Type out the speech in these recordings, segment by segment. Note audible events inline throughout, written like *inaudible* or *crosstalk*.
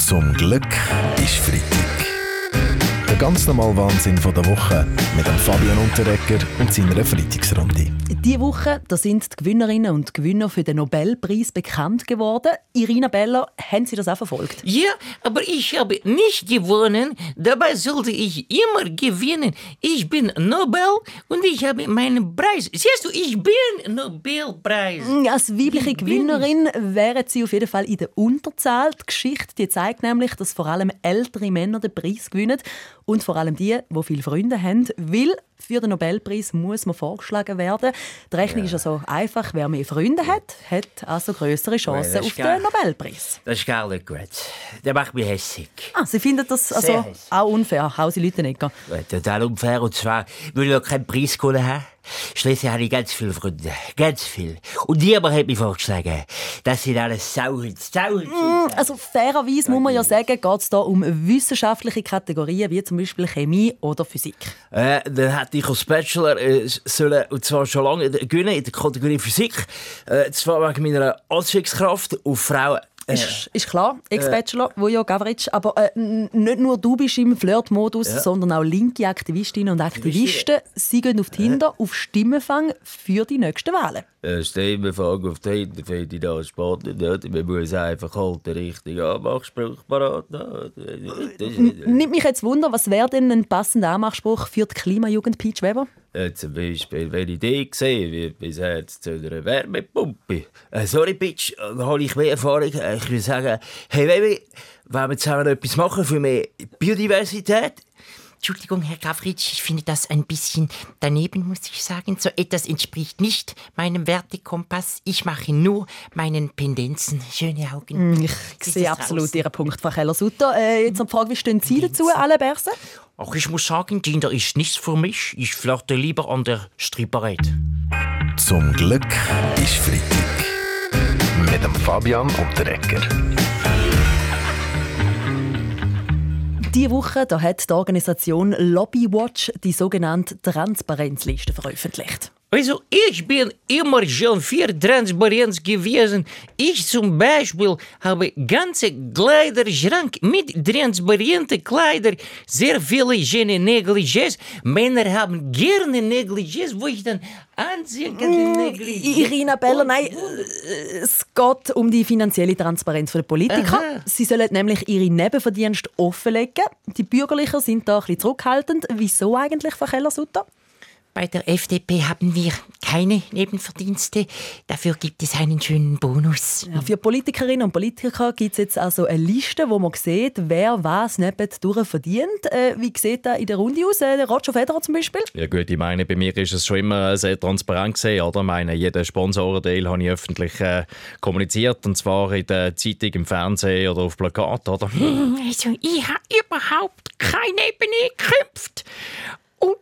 Zum Glück ist Freitag. Der ganz normale Wahnsinn der Woche mit Fabian Unterrecker und seiner Freitagsrunde. Diese Woche da sind die Gewinnerinnen und Gewinner für den Nobelpreis bekannt geworden. Irina Beller, haben Sie das auch verfolgt? Ja, aber ich habe nicht gewonnen. Dabei sollte ich immer gewinnen. Ich bin Nobel und ich habe meinen Preis. Siehst du, ich bin Nobelpreis. Als weibliche Gewinnerin wären Sie auf jeden Fall in der Unterzahl. Die Geschichte die zeigt nämlich, dass vor allem ältere Männer den Preis gewinnen und vor allem die, die viele Freunde haben, weil für den Nobelpreis muss man vorgeschlagen werden. Die Rechnung ja. ist also einfach, wer mehr Freunde hat, hat also größere Chancen ja, auf den Nobelpreis. Das ist gar nicht gut. Der macht mich hässlich. Ah, Sie finden das also auch unfair, Hausi Lütenegger? Total unfair, und zwar, weil ich noch keinen Preis gewonnen habe. Schließlich habe ich ganz viele Freunde. Ganz viel. Und niemand hat mir vorgeschlagen, dass sie alles sauren. sauren mm, Also fairerweise muss man ja sagen, geht es hier um wissenschaftliche Kategorien, wie zum Beispiel Chemie oder Physik. Äh, dann hätte ich als Bachelor äh, sollen, und zwar schon lange gewinnen in der Kategorie Physik. Äh, zwar wegen meiner Anziehungskraft auf Frauen ist, ist klar, Ex-Bachelor, äh, Vujo Gavric. Aber äh, nicht nur du bist im Flirtmodus, ja. sondern auch linke Aktivistinnen und Aktivisten. Sie gehen auf Tinder auf Stimmenfang für die nächsten Wahlen. Äh, Stimmenfang auf Tinder finde ich das spannend. Nicht? Man muss einfach halt den richtigen Anmachspruch parat Nimmt mich jetzt Wunder, was wäre denn ein passender Anmachspruch für die Klimajugend Peach Weber? Äh, zum Beispiel, wenn ich dich sehe, wie bis jetzt zu einer Wärmepumpe. Äh, sorry, Bitch, da habe ich mehr Erfahrung. Äh, ich würde sagen, hey Baby, wollen wir zusammen etwas machen für mehr Biodiversität? Entschuldigung, Herr Gavritsch, ich finde das ein bisschen daneben, muss ich sagen. So etwas entspricht nicht meinem Wertekompass. Ich mache nur meinen Pendenzen. Schöne Augen. Mm, ich sehe absolut Ihren Punkt, Frau Keller-Sutter. Äh, jetzt noch die Frage, wie stehen Sie dazu, alle Berse? Ach, ich muss sagen, Tinder ist nichts für mich. Ich flirte lieber an der Stripperette. Zum Glück ist Freitag. Mit dem Fabian und der Ecker. Diese Woche da hat die Organisation Lobbywatch die sogenannte Transparenzliste veröffentlicht. Also ich bin immer schon für Transparenz gewesen. Ich zum Beispiel habe ganze Kleiderschrank mit transparenten Kleidern, sehr viele schöne Negligés. Männer haben gerne Negligés, wo ich dann anziehe. Mm, Irina Beller, nein, es geht um die finanzielle Transparenz der Politiker. Aha. Sie sollen nämlich ihre Nebenverdienste offenlegen. Die Bürgerlichen sind da ein bisschen zurückhaltend. Wieso eigentlich, Frau Keller-Sutter? Bei der FDP haben wir keine Nebenverdienste. Dafür gibt es einen schönen Bonus. Ja, für Politikerinnen und Politiker gibt es jetzt also eine Liste, wo man sieht, wer was nebendurch verdient. Äh, wie sieht das in der Runde aus? Äh, Roger Federer zum Beispiel? Ja gut, ich meine, bei mir ist es schon immer sehr transparent gesehen, oder? Ich meine, jeden Sponsorendeal habe ich öffentlich äh, kommuniziert, und zwar in der Zeitung, im Fernsehen oder auf Plakat, oder? *laughs* Also ich habe überhaupt keine Nebeneinkünfte. Und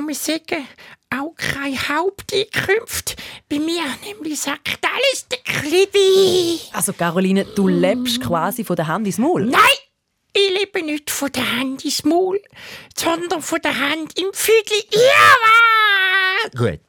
muss man sagen, auch keine Haupteinkünfte. Bei mir nämlich sagt alles der Klibi. Also Caroline, du lebst quasi von der Hand ins Maul? Nein! Ich lebe nicht von der Hand ins Maul, sondern von der Hand im Füdli. Ja, Gut.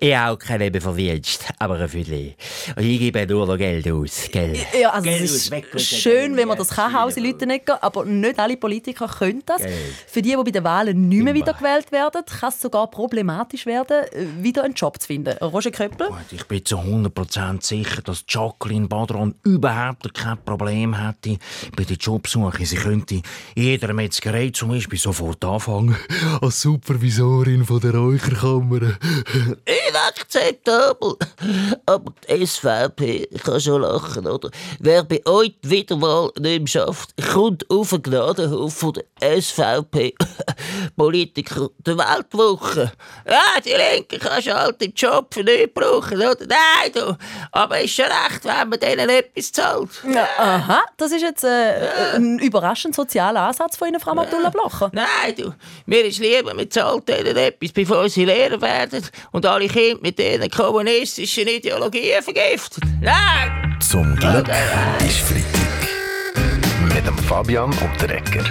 Ich habe auch kein Leben verwirrt, aber ein Viertel. Und ich gebe nur noch Geld aus. Geld. Ja, also Geld es ist schön, wenn man das kann, Hause Lütenegger, aber nicht alle Politiker können das. Geld. Für die, die bei den Wahlen nicht mehr wiedergewählt werden, kann es sogar problematisch werden, wieder einen Job zu finden. Roger Köppel? Ich bin zu 100% sicher, dass Jacqueline Badron überhaupt kein Problem hätte bei der Jobsuche. Sie könnte jeder Metzgerei zum Beispiel sofort anfangen als Supervisorin von der Räucherkammer inakzeptabel. Aber die SVP kann schon lachen, oder? Wer bei euch die Wiederwahl nicht schafft, kommt auf den Gnadenhof von der SVP. *laughs* Politiker der Weltwoche. Ja, die Linke kannst du halt den Job für nicht brauchen, oder? Nein, du. Aber ist schon recht, wenn man denen etwas zahlt. Ja, aha, das ist jetzt äh, ja. ein überraschend sozialer Ansatz von Ihnen, Frau Abdullah Blocher. Nein, du. Mir ist lieber, man zahlt denen etwas, bevor sie Lehrer werden und alle Kinder mit diesen kommunistischen Ideologien vergiftet. Nein! Zum Glück ist Freitag. Mit dem Fabian und der Ecker.